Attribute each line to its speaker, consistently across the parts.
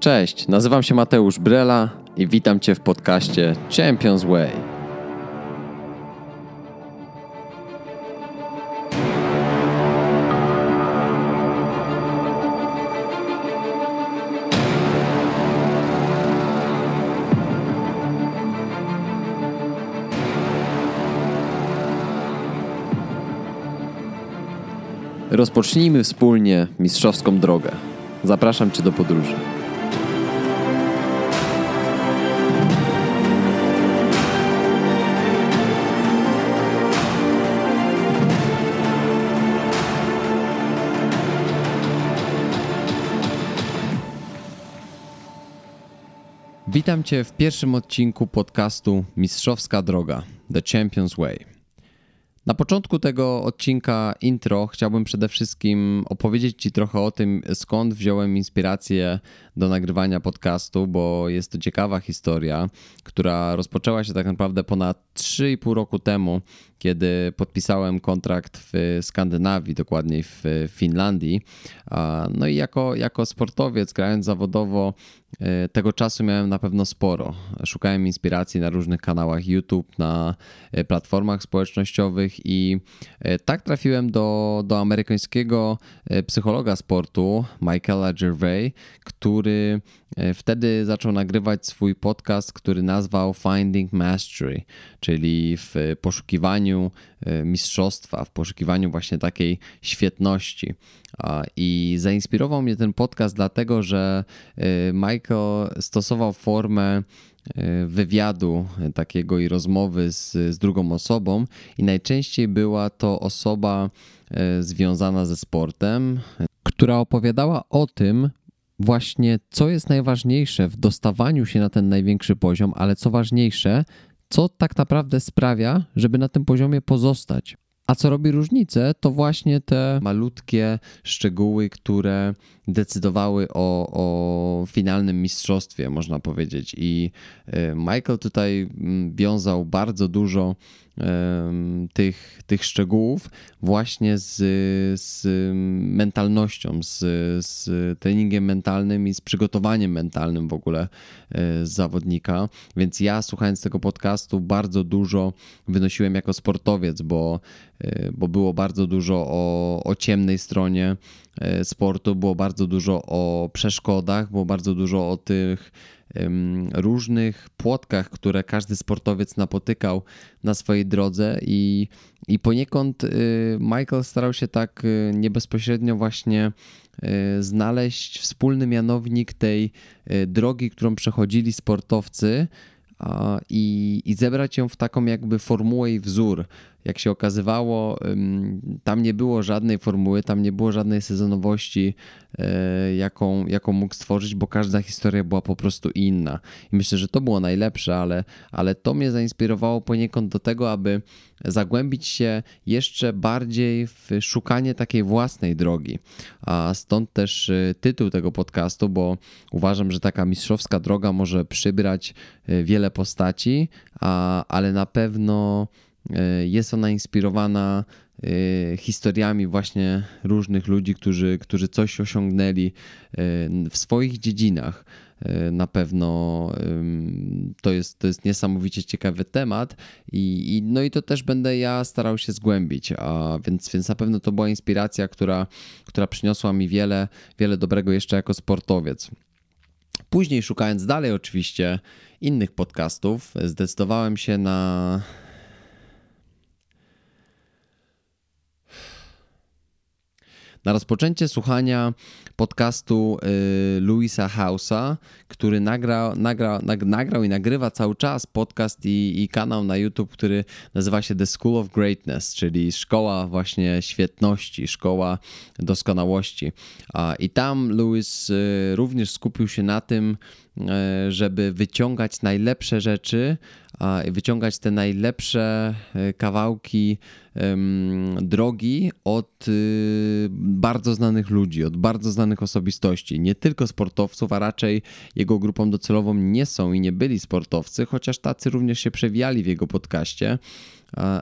Speaker 1: Cześć, nazywam się Mateusz Brela i witam Cię w podcaście Champions Way. Rozpocznijmy wspólnie mistrzowską drogę. Zapraszam Cię do podróży. Witam Cię w pierwszym odcinku podcastu Mistrzowska Droga The Champions Way. Na początku tego odcinka intro chciałbym przede wszystkim opowiedzieć Ci trochę o tym, skąd wziąłem inspirację do nagrywania podcastu, bo jest to ciekawa historia, która rozpoczęła się tak naprawdę ponad 3,5 roku temu, kiedy podpisałem kontrakt w Skandynawii, dokładniej w Finlandii. No i jako, jako sportowiec, grając zawodowo, tego czasu miałem na pewno sporo. Szukałem inspiracji na różnych kanałach YouTube, na e, platformach społecznościowych i e, tak trafiłem do, do amerykańskiego psychologa sportu, Michaela Gervais, który wtedy zaczął nagrywać swój podcast, który nazwał Finding Mastery, czyli w poszukiwaniu mistrzostwa, w poszukiwaniu właśnie takiej świetności. I zainspirował mnie ten podcast, dlatego że y, Michael stosował formę y, wywiadu takiego i rozmowy z, z drugą osobą, i najczęściej była to osoba y, związana ze sportem, która opowiadała o tym, właśnie co jest najważniejsze w dostawaniu się na ten największy poziom, ale co ważniejsze, co tak naprawdę sprawia, żeby na tym poziomie pozostać. A co robi różnicę, to właśnie te malutkie szczegóły, które decydowały o, o finalnym mistrzostwie, można powiedzieć. I e, Michael tutaj mm, wiązał bardzo dużo tych, tych szczegółów właśnie z, z mentalnością, z, z treningiem mentalnym i z przygotowaniem mentalnym w ogóle e, zawodnika. Więc ja słuchając tego podcastu bardzo dużo wynosiłem jako sportowiec, bo, e, bo było bardzo dużo o, o ciemnej stronie e, sportu, było bardzo dużo o przeszkodach, było bardzo dużo o tych różnych płotkach, które każdy sportowiec napotykał na swojej drodze i, i poniekąd y, Michael starał się tak y, niebezpośrednio właśnie y, znaleźć wspólny mianownik tej drogi, którą przechodzili sportowcy i, i zebrać ją w taką jakby formułę i wzór jak się okazywało, tam nie było żadnej formuły, tam nie było żadnej sezonowości, e, jaką, jaką mógł stworzyć, bo każda historia była po prostu inna. I myślę, że to było najlepsze, ale, ale to mnie zainspirowało poniekąd do tego, aby zagłębić się jeszcze bardziej w szukanie takiej własnej drogi. A stąd też e, tytuł tego podcastu, bo uważam, że taka mistrzowska droga może przybrać e, wiele postaci, a, ale na pewno jest ona inspirowana e, historiami właśnie różnych ludzi, którzy, którzy coś osiągnęli e, w swoich dziedzinach. Na pewno to jest, to jest niesamowicie ciekawy temat i, i, no i to też będę ja starał się zgłębić, a więc, więc na pewno to była inspiracja, która, która przyniosła mi wiele, wiele dobrego jeszcze jako sportowiec. Później szukając dalej oczywiście innych podcastów, zdecydowałem się na na rozpoczęcie słuchania podcastu y, Louisa House'a, który nagrał, nagrał, i nagrywa cały czas podcast i, i kanał na YouTube, który nazywa się The School of Greatness, czyli szkoła właśnie świetności, szkoła doskonałości. I tam Louis y, również skupił się na tym, y, żeby wyciągać najlepsze rzeczy, wyciągać te najlepsze kawałki drogi od y, bardzo znanych ludzi, od bardzo znanych osobistości, nie tylko sportowców, a raczej jego grupą docelową nie są i nie byli sportowcy, chociaż tacy również się przewijali w jego podcaście.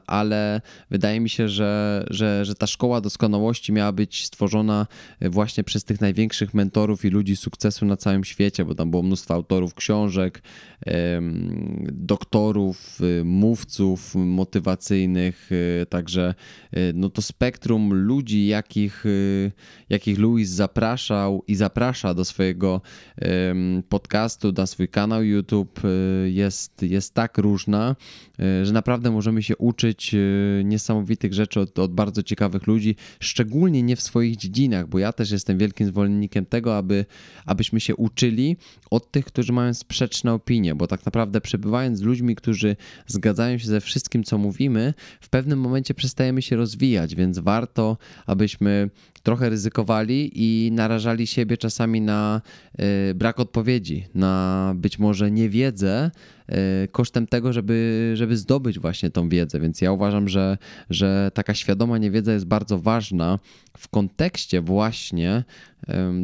Speaker 1: Ale wydaje mi się, że, że, że ta szkoła doskonałości miała być stworzona właśnie przez tych największych mentorów i ludzi sukcesu na całym świecie, bo tam było mnóstwo autorów książek, doktorów, y, mówców motywacyjnych, y, także y, no to spektrum ludzi, jakich, jakich Louis zapraszał i zaprasza do swojego podcastu, na swój kanał YouTube jest, jest tak różna, że naprawdę możemy się uczyć niesamowitych rzeczy od, od bardzo ciekawych ludzi, szczególnie nie w swoich dziedzinach, bo ja też jestem wielkim zwolennikiem tego, aby, abyśmy się uczyli od tych, którzy mają sprzeczne opinie, bo tak naprawdę przebywając z ludźmi, którzy zgadzają się ze wszystkim, co mówimy, w pewnym momencie przestajemy się rozwijać, więc warto, abyśmy trochę ryzykowali i narażali siebie czasami na y, brak odpowiedzi, na być może niewiedzę, kosztem tego, żeby, żeby zdobyć właśnie tą wiedzę. Więc ja uważam, że, że taka świadoma niewiedza jest bardzo ważna w kontekście właśnie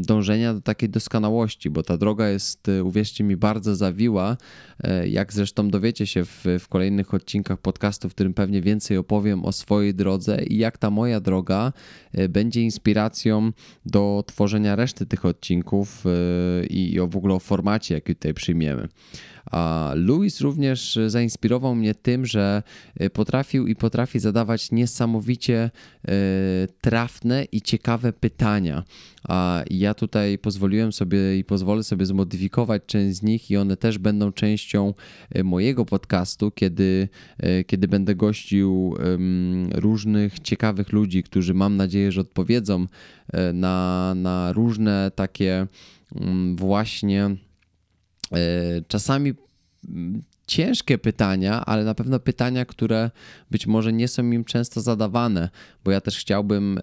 Speaker 1: dążenia do takiej doskonałości, bo ta droga jest, y, uwierzcie mi, bardzo zawiła. Jak zresztą dowiecie się w, w kolejnych odcinkach podcastu, w którym pewnie więcej opowiem o swojej drodze i jak ta moja droga będzie inspiracją do tworzenia reszty tych odcinków y, i w ogóle o formacie, jaki tutaj przyjmiemy. A Louis również zainspirował mnie tym, że y, potrafił i potrafi zadawać niesamowicie y, trafne i ciekawe pytania. A ja tutaj pozwoliłem sobie i pozwolę sobie zmodyfikować część z nich, i one też będą częścią mojego podcastu, kiedy, kiedy będę gościł różnych ciekawych ludzi, którzy mam nadzieję, że odpowiedzą E, na, na różne takie mm, właśnie e, czasami mm, ciężkie pytania, ale na pewno pytania, które być może nie są im często zadawane, bo ja też chciałbym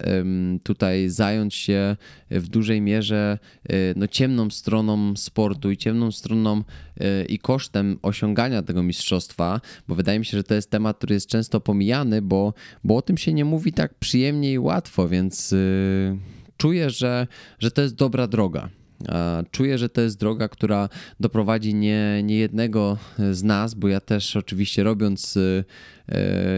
Speaker 1: tutaj zająć się w dużej mierze e, no, ciemną stroną sportu i ciemną stroną i kosztem osiągania tego mistrzostwa, bo wydaje mi się, że to jest temat, który jest często pomijany, bo, bo o tym się nie mówi tak przyjemnie i łatwo, więc czuję, że, że to jest dobra droga. Czuję, że to jest droga, która doprowadzi nie, nie jednego z nas, bo ja też oczywiście robiąc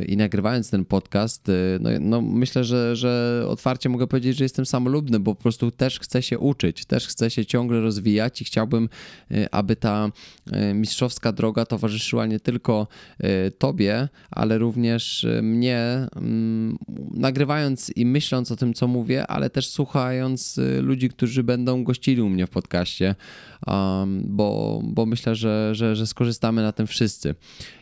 Speaker 1: i nagrywając ten podcast, y, no, no, myślę, że, że otwarcie mogę powiedzieć, że jestem samolubny, bo po prostu też chcę się uczyć, też chcę się ciągle rozwijać i chciałbym, y, aby ta y, mistrzowska droga towarzyszyła nie tylko Tobie, ale również mnie, mm, nagrywając i myśląc o tym, co mówię, ale też słuchając ludzi, którzy będą gościli u mnie w podcaście, bo, bo myślę, że, że, że skorzystamy na tym wszyscy.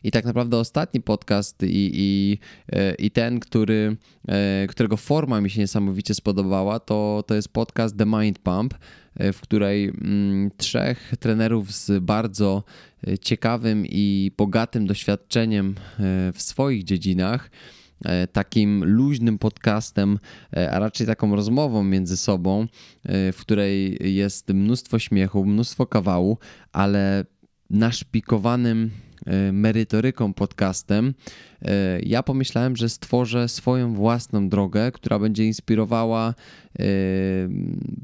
Speaker 1: I tak naprawdę ostatni podcast i, i, e, i ten, który, e, którego forma mi się niesamowicie spodobała, to, to jest podcast The Mind Pump, e, w której mm, trzech trenerów z bardzo ciekawym i bogatym doświadczeniem w swoich dziedzinach takim luźnym podcastem, a raczej taką rozmową między sobą, w której jest mnóstwo śmiechu, mnóstwo kawału, ale naszpikowanym merytoryką podcastem, E, ja pomyślałem, że stworzę swoją własną drogę, która będzie inspirowała e,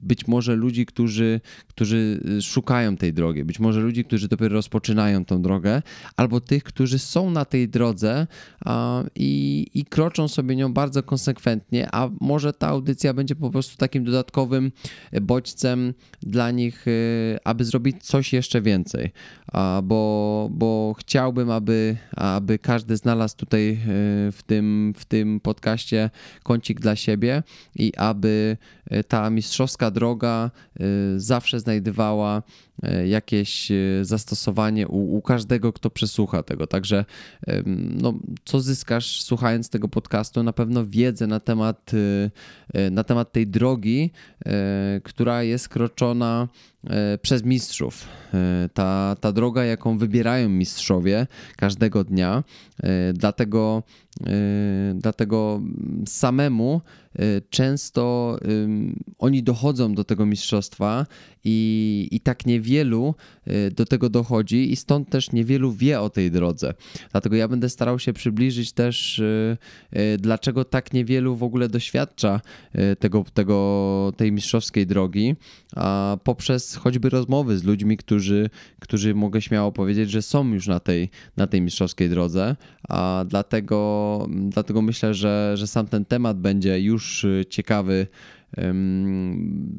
Speaker 1: być może ludzi, którzy, którzy szukają tej drogi, być może ludzi, którzy dopiero rozpoczynają tą drogę, albo tych, którzy są na tej drodze i, i kroczą sobie nią bardzo konsekwentnie, a może ta audycja będzie po prostu takim dodatkowym bodźcem dla nich, e, aby zrobić coś jeszcze więcej, bo, bo chciałbym, aby, aby każdy znalazł tutaj e, w tym, w tym podcaście kącik dla siebie i aby ta mistrzowska droga e, zawsze znajdowała jakieś zastosowanie u, u, każdego, kto przesłucha tego. Także no, co zyskasz słuchając tego podcastu? Na pewno wiedzę na temat, na temat tej drogi, która jest kroczona przez mistrzów. Ta, ta droga, jaką wybierają mistrzowie każdego dnia. Dlatego dlatego samemu często oni dochodzą do tego mistrzostwa i, i tak niewielu do tego dochodzi i stąd też niewielu wie o tej drodze. Dlatego ja będę starał się przybliżyć też, dlaczego tak niewielu w ogóle doświadcza tego, tego, tej mistrzowskiej drogi, a poprzez choćby rozmowy z ludźmi, którzy, którzy mogę śmiało powiedzieć, że są już na tej, na tej mistrzowskiej drodze, a dlatego, dlatego myślę, że, że sam ten temat będzie już ciekawy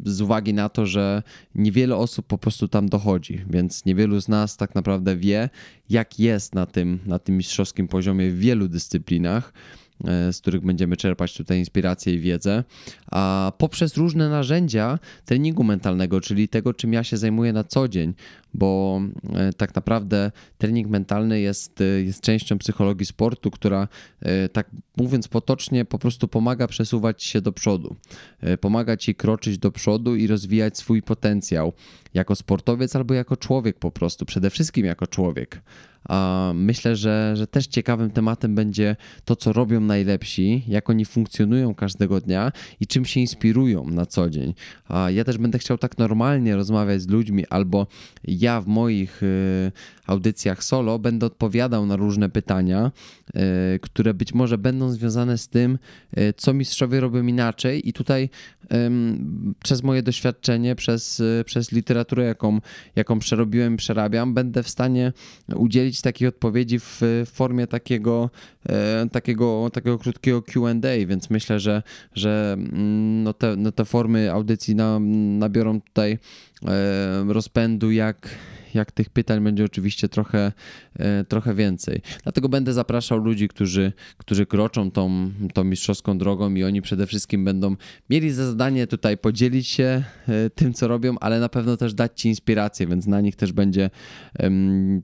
Speaker 1: z uwagi na to, że niewiele osób po prostu tam dochodzi, więc niewielu z nas tak naprawdę wie, jak jest na tym, na tym mistrzowskim poziomie w wielu dyscyplinach. E, z których będziemy czerpać tutaj inspirację i wiedzę, a poprzez różne narzędzia treningu mentalnego, czyli tego, czym ja się zajmuję na co dzień, bo e, tak naprawdę trening mentalny jest, e, jest częścią psychologii sportu, która, tak mówiąc potocznie, po prostu pomaga przesuwać się do przodu, pomaga ci kroczyć do przodu i rozwijać swój potencjał jako sportowiec albo jako człowiek po prostu, przede wszystkim jako człowiek. Myślę, że, że też ciekawym tematem będzie to, co robią najlepsi, jak oni funkcjonują każdego dnia i czym się inspirują na co dzień. Ja też będę chciał tak normalnie rozmawiać z ludźmi, albo ja w moich y, audycjach solo będę odpowiadał na różne pytania, y, które być może będą związane z tym, y, co mistrzowie robią inaczej, i tutaj przez moje doświadczenie, przez, przez literaturę, jaką, jaką przerobiłem, przerabiam, będę w stanie udzielić takiej odpowiedzi w formie takiego, e, takiego, takiego krótkiego QA, więc myślę, że, że mm, no te, no te formy audycji na, nabiorą tutaj e, rozpędu jak jak tych pytań będzie oczywiście trochę, e, trochę więcej. Dlatego będę zapraszał ludzi, którzy, którzy kroczą tą, tą mistrzowską drogą i oni przede wszystkim będą mieli za zadanie tutaj podzielić się tym, co robią, ale na pewno też dać Ci inspirację, więc na nich też będzie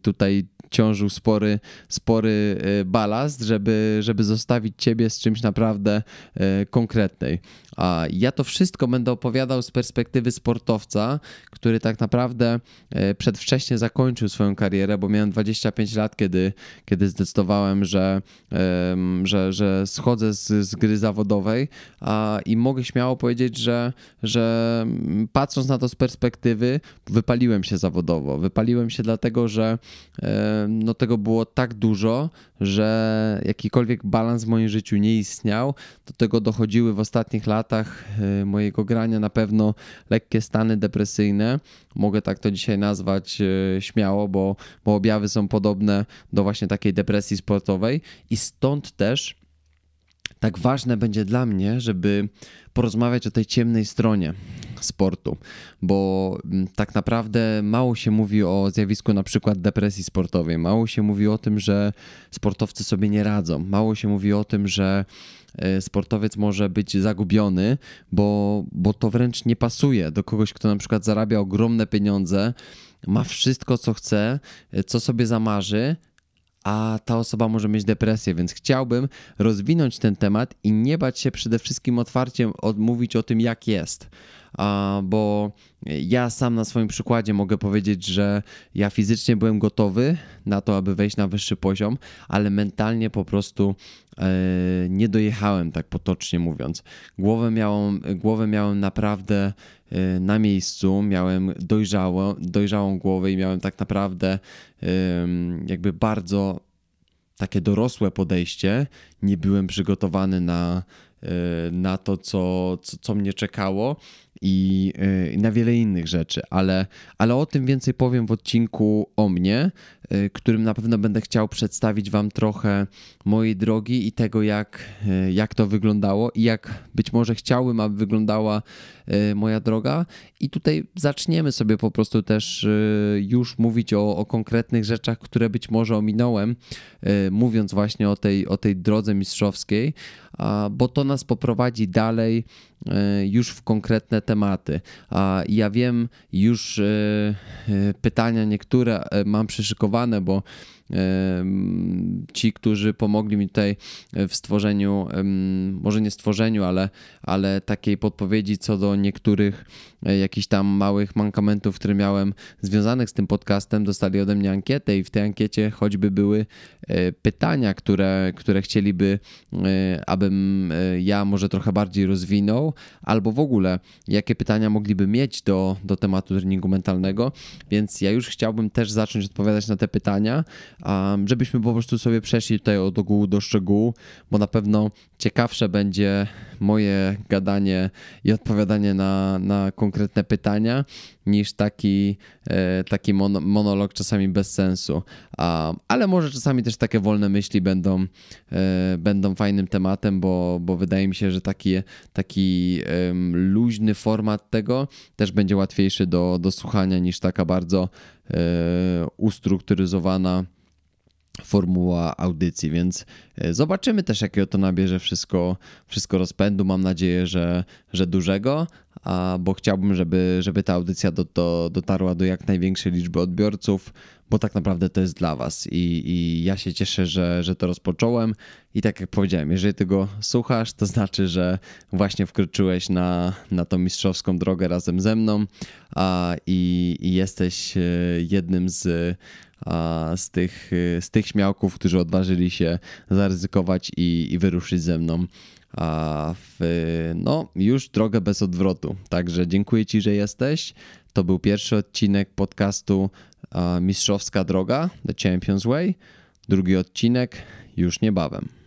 Speaker 1: tutaj ciążył spory, spory e, balast, żeby, żeby zostawić ciebie z czymś naprawdę e, konkretnej. A ja to wszystko będę opowiadał z perspektywy sportowca, który tak naprawdę e, przedwcześnie zakończył swoją karierę, bo miałem 25 lat, kiedy, kiedy zdecydowałem, że, że, że schodzę z, z gry zawodowej a, i mogę śmiało powiedzieć, że, że patrząc na to z perspektywy, wypaliłem się zawodowo. Wypaliłem się dlatego, że no tego było tak dużo, że jakikolwiek balans w moim życiu nie istniał. Do tego dochodziły w ostatnich latach e, mojego grania na pewno lekkie stany depresyjne. Mogę tak to dzisiaj nazwać e, śmiało, bo, bo objawy są podobne do właśnie takiej depresji sportowej i stąd też tak ważne będzie dla mnie, żeby porozmawiać o tej ciemnej stronie sportu, bo mm, tak naprawdę mało się mówi o zjawisku na przykład depresji sportowej, mało się mówi o tym, że sportowcy sobie nie radzą, mało się mówi o tym, że e, sportowiec może być zagubiony, bo, bo to wręcz nie pasuje do kogoś, kto na przykład zarabia ogromne pieniądze, ma wszystko, co chce, e, co sobie zamarzy, a ta osoba może mieć depresję, więc chciałbym rozwinąć ten temat i nie bać się przede wszystkim otwarcie mówić o tym, jak jest. Bo ja sam na swoim przykładzie mogę powiedzieć, że ja fizycznie byłem gotowy na to, aby wejść na wyższy poziom, ale mentalnie po prostu e, nie dojechałem, tak potocznie mówiąc. Głowę miałem, głowę miałem naprawdę e, na miejscu, miałem dojrzałą, dojrzałą głowę i miałem tak naprawdę jakby bardzo takie dorosłe podejście. Nie byłem przygotowany na, na to, co, co, co mnie czekało i y, na wiele innych rzeczy, ale, ale o tym więcej powiem w odcinku o mnie, y, którym na pewno będę chciał przedstawić Wam trochę mojej drogi i tego, jak, y, jak to wyglądało i jak być może chciałbym, aby wyglądała moja droga. I tutaj zaczniemy sobie po prostu też już mówić o, o konkretnych rzeczach, które być może ominąłem, mówiąc właśnie o tej, o tej drodze mistrzowskiej, bo to nas poprowadzi dalej już w konkretne tematy. A ja wiem, już e, e, pytania niektóre mam przyszykowane, bo ci, którzy pomogli mi tutaj w stworzeniu, może nie stworzeniu, ale, ale takiej podpowiedzi co do niektórych e, jakichś tam małych mankamentów, które miałem związanych z tym podcastem, dostali ode mnie ankietę i w tej ankiecie choćby były e, pytania, które, które chcieliby, e, abym ja może trochę bardziej rozwinął, albo w ogóle jakie pytania mogliby mieć do, do tematu treningu mentalnego, więc ja już chciałbym też zacząć odpowiadać na te pytania, żebyśmy po prostu sobie przeszli tutaj od ogółu do szczegółu, bo na pewno ciekawsze będzie moje gadanie i odpowiadanie na, na konkretne pytania niż taki, e, taki monolog czasami bez sensu. Ale może czasami też takie wolne myśli będą, e, będą fajnym tematem, bo, bo wydaje mi się, że taki, taki luźny format tego też będzie łatwiejszy do, do słuchania niż taka bardzo e, ustrukturyzowana formuła audycji, więc e, zobaczymy też, jakiego to nabierze wszystko, wszystko rozpędu. Mam nadzieję, że, że dużego, a, bo chciałbym, żeby, żeby ta audycja do, do, dotarła do jak największej liczby odbiorców, bo tak naprawdę to jest dla Was i, i ja się cieszę, że, że to rozpocząłem i tak jak powiedziałem, jeżeli tego słuchasz, to znaczy, że właśnie wkroczyłeś na, na tą mistrzowską drogę razem ze mną a, i, i jesteś e, jednym z z tych, z tych śmiałków, którzy odważyli się zaryzykować i, i wyruszyć ze mną a w, no, już drogę bez odwrotu. Także dziękuję Ci, że jesteś. To był pierwszy odcinek podcastu Mistrzowska Droga, The Champions Way. Drugi odcinek już niebawem.